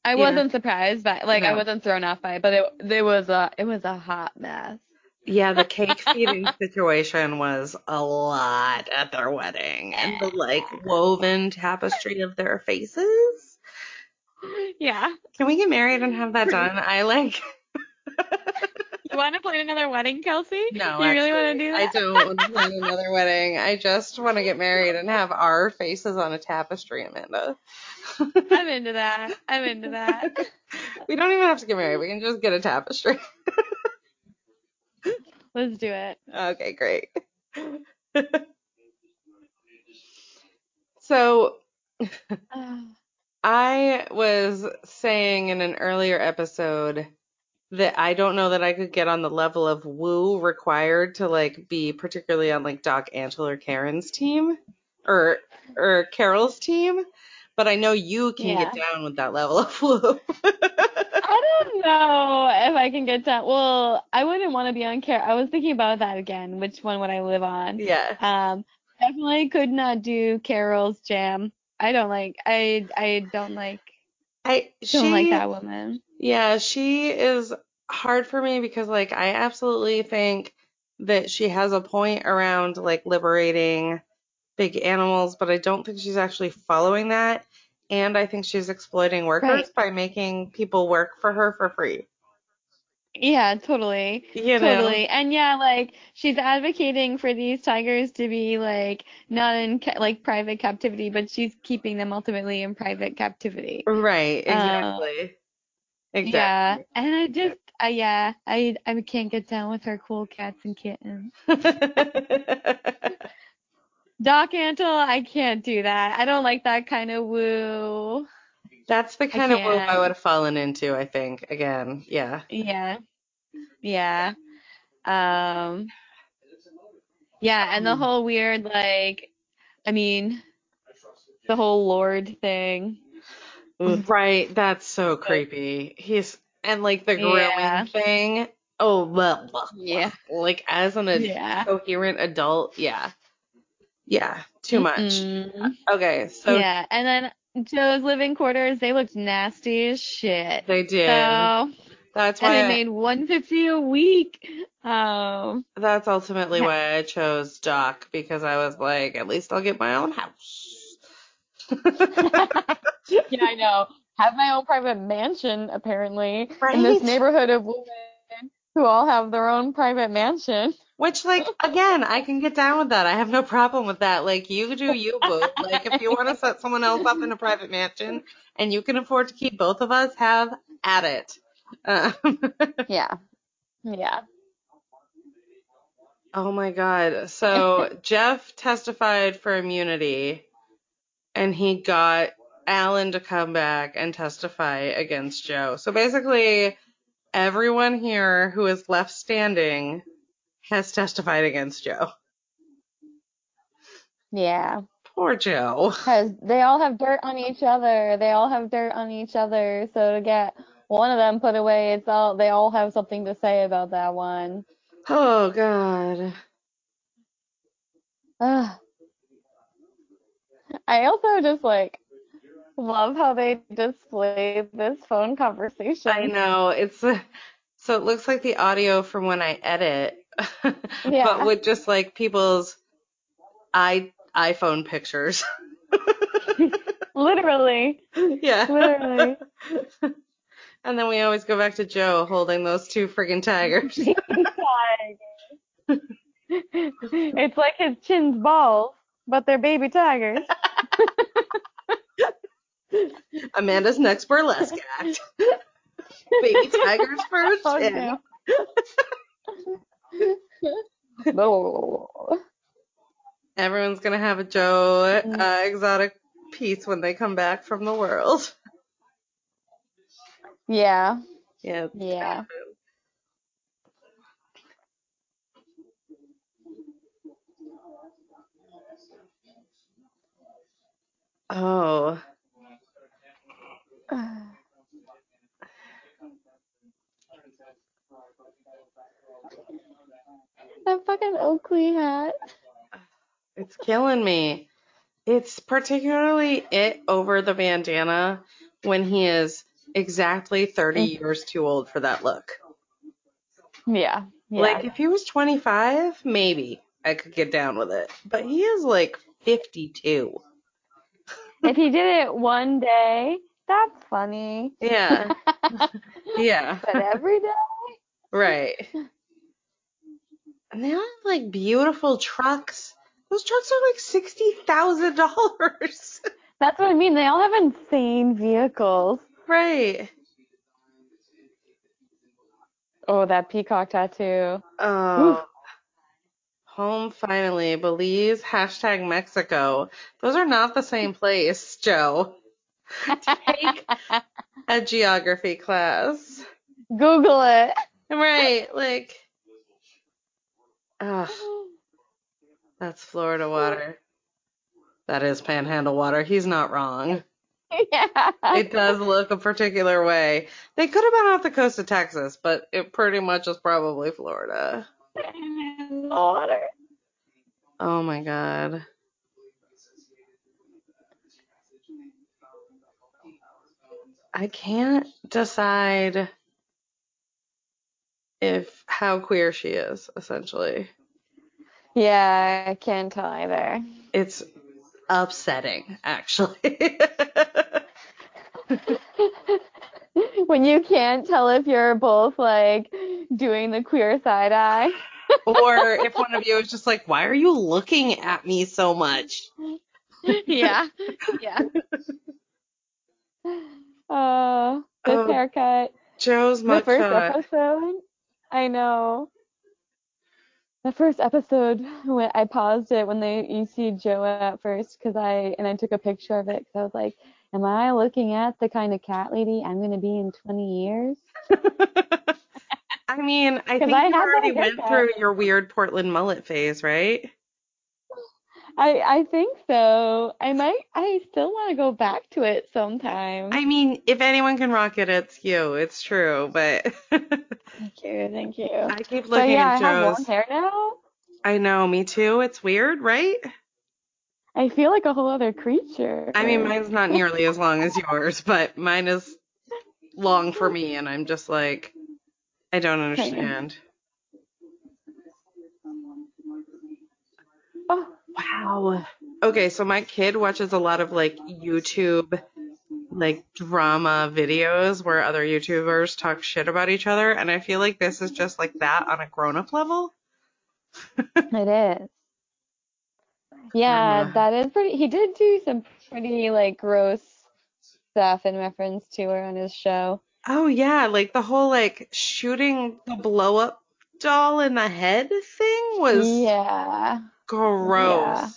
I Yeah. wasn't surprised by like I wasn't thrown off by it, but it there was a it was a hot mess. Yeah, the cake feeding situation was a lot at their wedding. And the like woven tapestry of their faces. Yeah. Can we get married and have that done? I like You want to plan another wedding, Kelsey? No, You really want to do that? I don't want to plan another wedding. I just want to get married and have our faces on a tapestry, Amanda. I'm into that. I'm into that. we don't even have to get married. We can just get a tapestry. Let's do it. Okay, great. so I was saying in an earlier episode that I don't know that I could get on the level of woo required to like be particularly on like Doc Antle or Karen's team or or Carole's team, but I know you can get down with that level of woo. I don't know if I can get down. Well, I wouldn't want to be on care. I was thinking about that again. Which one would I live on? yeah. Um, definitely could not do Carole's jam. I don't like. I I don't like. I Don't like that woman. Yeah, she is hard for me because like I absolutely think that she has a point around like liberating big animals, but I don't think she's actually following that. And I think she's exploiting workers Right. by making people work for her for free. Yeah, totally. You know? Totally. And yeah, like she's advocating for these tigers to be like not in ca- like private captivity, but she's keeping them ultimately in private captivity. Right, Uh, exactly. Yeah, and I just uh, yeah, I I can't get down with her cool cats and kittens. Doc Antle, I can't do that. I don't like that kind of woo. That's the kind of move I would have fallen into, I think. Again, yeah. Yeah. Yeah. Um Yeah, and the whole weird like I mean the whole Lord thing. Ugh. Right, that's so creepy. He's and like the grooming Yeah. thing. Oh, blah, blah, blah. Yeah. Like as an ad- Yeah. coherent adult, yeah, yeah, too much. Mm-mm. Okay, so yeah, and then Joe's living quarters, they looked nasty as shit. They did. So, that's and why. they I- made 150 a week. Um, that's ultimately Yeah. why I chose Doc because I was like, at least I'll get my own house. yeah, I know. Have my own private mansion, apparently, in this neighborhood of women who all have their own private mansion. Which, like, again, I can get down with that. I have no problem with that. Like, you do you, boo. Like, if you want to set someone else up in a private mansion and you can afford to keep both of us, have at it. Um, Yeah. Yeah. oh my God. So, Jeff testified for immunity and he got Allen to come back and testify against Joe. So, basically, everyone here who is left standing has testified against Joe. Yeah. Poor Joe. Because they all have dirt on each other. They all have dirt on each other. So to get one of them put away, it's all they all have something to say about that one. Oh God. Ugh. I also just like love how they display this phone conversation. I know. It's uh, so it looks like the audio from when I edit, Yeah. but with just like people's i iPhone pictures. Literally. yeah. Literally. and then we always go back to Joe holding those two friggin' tigers. it's like his chin's balls, but they're baby tigers. Amanda's next burlesque act. Baby tigers for a Oh, chin. no. Everyone's gonna have a Joe Mm. uh, exotic piece when they come back from the world. yeah. Yeah. Yeah. Oh. That fucking Oakley hat. It's killing me. It's particularly it over the bandana when he is exactly 30 Mm. years too old for that look. Yeah. Yeah. Like, if he was 25, maybe I could get down with it. But he is like 52. if he did it one day, that's funny. Yeah. Yeah. but every day? Right. And they all have like beautiful trucks. Those trucks are like $60,000. That's what I mean. They all have insane vehicles. right. Oh, that peacock tattoo. Oh. Home finally. Belize. Hashtag Mexico. Those are not the same place, Joe. Take a geography class. Google it. Right. Like, ugh, that's Florida water. That is panhandle water. He's not wrong. yeah. It does look a particular way. They could have been off the coast of Texas, but it pretty much is probably Florida. water. Oh my god. I can't decide if how queer she is, essentially. Yeah, I can't tell either. It's upsetting, actually. when you can't tell if you're both like doing the queer side eye. or if one of you is just like, why are you looking at me so much? yeah. Yeah. Uh, this Oh, haircut. Joe's The first mugshot. episode. I know. The first episode when I paused it when they you see Joe at first because I and I took a picture of it because I was like, am I looking at the kind of cat lady I'm gonna be in 20 years? I mean, I think I you already went through your weird Portland mullet phase, right? I I think so. I might. I still want to go back to it sometime. I mean, if anyone can rock it, it's you. It's true, but Thank you. Thank you. I keep looking But yeah, I have long hair now. I know, me too. It's weird, right? I feel like a whole other creature. I mean, mine's not nearly as long as yours, but mine is long for me, and I'm just like, I don't understand. Oh, Wow. Okay, so my kid watches a lot of like YouTube like drama videos where other YouTubers talk shit about each other, and I feel like this is just like that on a grown up level. it is. Yeah, Uh. that is pretty. He did do some pretty like gross stuff in reference to her on his show. Oh yeah, like the whole like shooting the blow up doll in the head thing was Yeah. Gross. Yeah.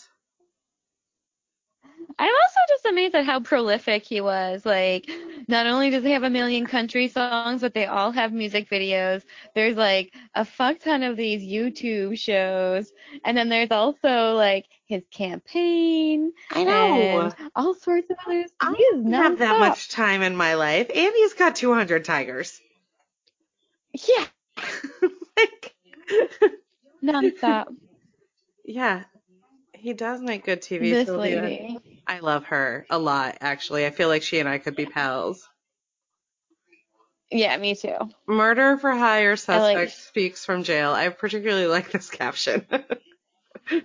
I'm also just amazed at how prolific he was. Like, not only does he have a million country songs, but they all have music videos. There's like a fuck ton of these YouTube shows. And then there's also like his campaign I know. and all sorts of other I He is don't have that much time in my life. And he's got 200 tigers. Yeah, like, nonstop. Yeah, he does make good TV. this Sylvia. lady. I love her a lot, actually. I feel like she and I could be pals. Yeah, me too. Murder for hire suspect like- speaks from jail. I particularly like this caption.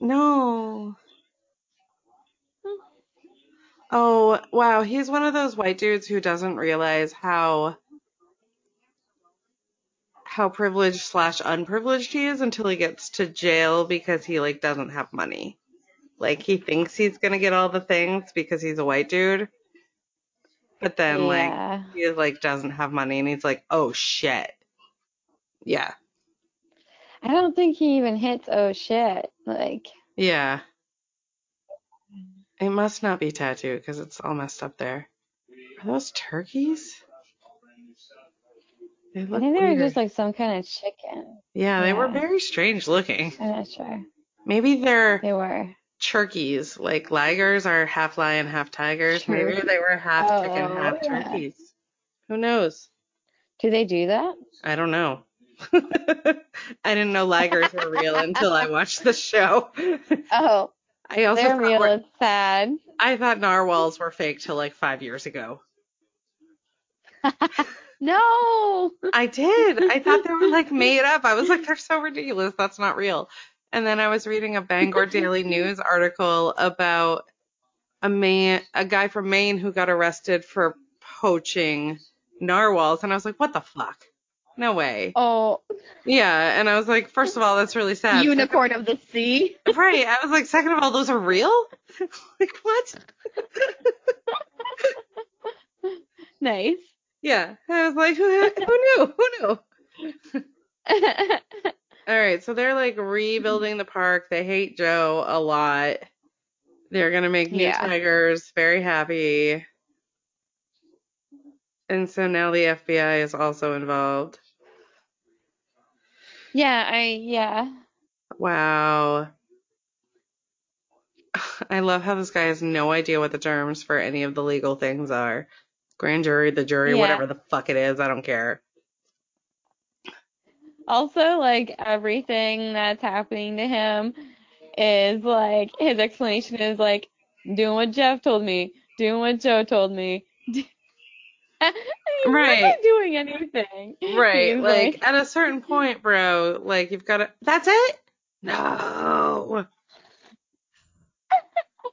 no. Oh, wow. He's one of those white dudes who doesn't realize how how privileged slash unprivileged he is until he gets to jail because he like doesn't have money. Like he thinks he's gonna get all the things because he's a white dude. But then like yeah. he like doesn't have money and he's like, oh shit. Yeah. I don't think he even hits oh shit. Like, Yeah. It must not be tattooed because it's all messed up there. Are those turkeys? They I think they were just like some kind of chicken. yeah, they were very strange looking. I'm not sure. Maybe they're They were. turkeys. Like ligers are half lion, half tigers. Maybe they were half oh, chicken, Oh, half yeah. turkeys. Who knows? Do they do that? I don't know. I didn't know ligers were real until I watched the show. Oh, I also they're real. we're- sad. I thought narwhals were fake till like five years ago. No. I did. I thought they were like made up. I was like, they're so ridiculous. That's not real. And then I was reading a Bangor Daily News article about a man, a guy from Maine who got arrested for poaching narwhals, and I was like, what the fuck? No way. Oh, Yeah, and I was like, first of all, that's really sad. unicorn of the sea. Right. I was like, second of all, those are real? like what? Nice. Yeah. I was like, who, who knew? Who knew? All right, so they're like rebuilding the park. They hate Joe a lot. They're gonna make new Yeah. tigers. Very happy. And so now the FBI is also involved. yeah, I yeah. Wow. I love how this guy has no idea what the terms for any of the legal things are. Grand jury, the jury, Yeah. whatever the fuck it is, I don't care. Also, like everything that's happening to him is like his explanation is like doing what Jeff told me, doing what Joe told me. He's Right. not doing anything. Right. He's Like, at a certain point, bro, like you've got to. That's it? No. I don't get to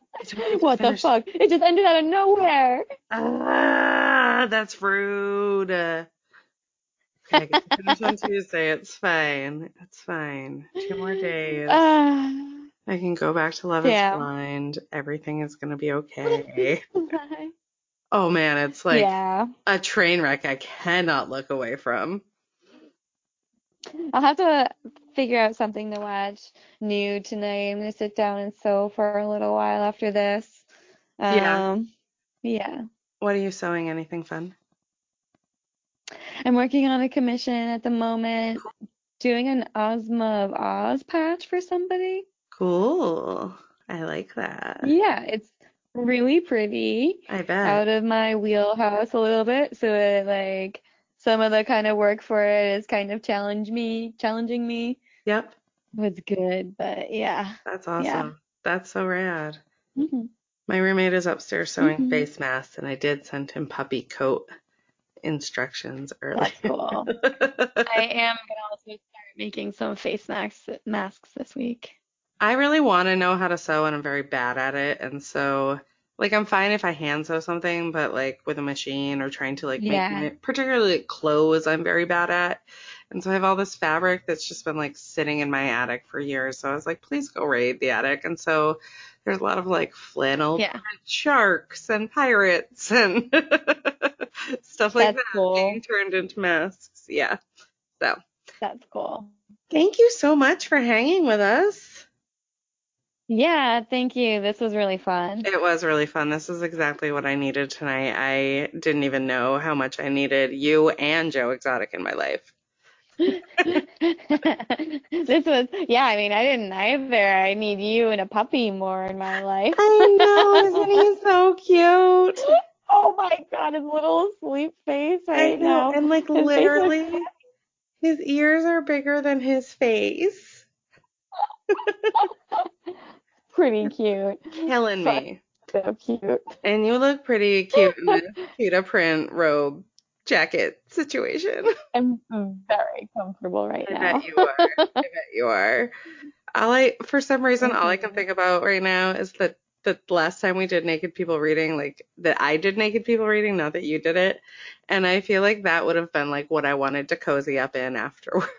what the fuck? It just ended out of nowhere. Ah, that's rude. Uh, okay, I get to finish on Tuesday. It's fine. It's fine. Two more days. Ah. I can go back to Love is Blind. Everything is gonna be okay. oh man, it's like yeah. a train wreck I cannot look away from. I'll have to figure out something to watch new tonight. I'm gonna sit down and sew for a little while after this. Yeah. Um, yeah. What are you sewing? Anything fun? I'm working on a commission at the moment, doing an Ozma of Oz patch for somebody. Cool. I like that. Yeah, it's really pretty. I bet. Out of my wheelhouse a little bit, so it like some of the kind of work for it is kind of challenge me, challenging me. Yep. was good, but yeah. That's awesome. Yeah. That's so rad. hmm My roommate is upstairs sewing Mhm. face masks, and I did send him puppy coat instructions earlier. That's cool. I am gonna also start making some face masks masks this week. I really want to know how to sew, and I'm very bad at it. And so, like, I'm fine if I hand sew something, but like with a machine or trying to like Yeah. make particularly like, clothes, I'm very bad at. And so I have all this fabric that's just been like sitting in my attic for years. So I was like, please go raid the attic. And so there's a lot of like flannel Yeah. sharks and pirates and stuff like That's that cool. being turned into masks. Yeah. So That's cool. thank you so much for hanging with us. Yeah, thank you. This was really fun. It was really fun. This is exactly what I needed tonight. I didn't even know how much I needed you and Joe Exotic in my life. This was, yeah, I mean, I didn't either. I need you and a puppy more in my life. I know, isn't he so cute? Oh my God, his little sleep face I know, now. and like His literally, his ears are bigger than his face. Pretty cute. Killing me. So cute. And you look pretty cute in this cheetah print robe jacket situation. I'm very comfortable right I now. I bet you are. I bet you are. All I, for some reason, all I can Mhm. think about right now is that the last time we did naked people reading, like that I did naked people reading, not that you did it. And I feel like that would have been like what I wanted to cozy up in afterwards.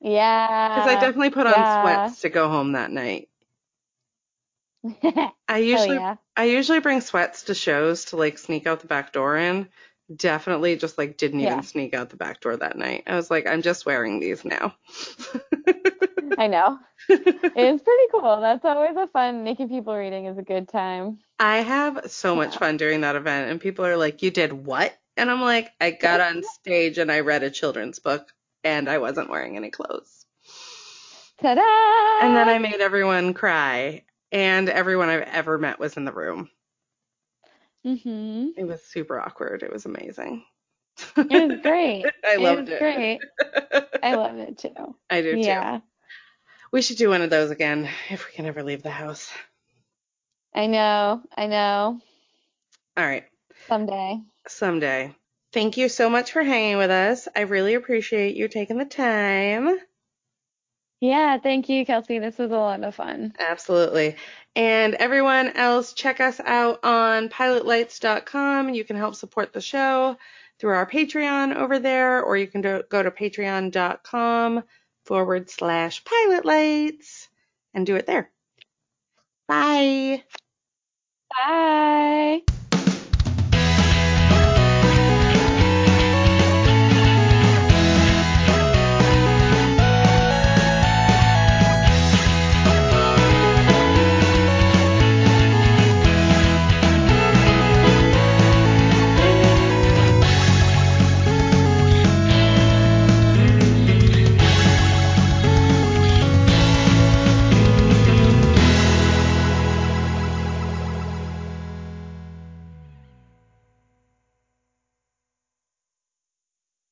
Yeah. Because I definitely put on yeah. sweats to go home that night. I usually yeah. I usually bring sweats to shows to like sneak out the back door in. Definitely just like didn't even sneak out the back door that night. I was like, I'm just wearing these now. I know. It's pretty cool. That's always a fun naked people reading is a good time. I have so much Yeah. fun during that event, and people are like, You did what? And I'm like, I got on stage and I read a children's book, and I wasn't wearing any clothes. Ta-da! And then I made everyone cry, and everyone I've ever met was in the room. Mhm. It was super awkward. It was amazing. It was great. I it loved was it. great. I love it too. I do too. Yeah. We should do one of those again if we can ever leave the house. I know. I know. All right, Someday. someday. Thank you so much for hanging with us. I really appreciate you taking the time. Yeah, thank you, Kelsey. This was a lot of fun. Absolutely. And everyone else, check us out on pilotlights.com. You can help support the show through our Patreon over there, or you can do, go to patreon.com forward slash pilotlights and do it there. Bye. Bye.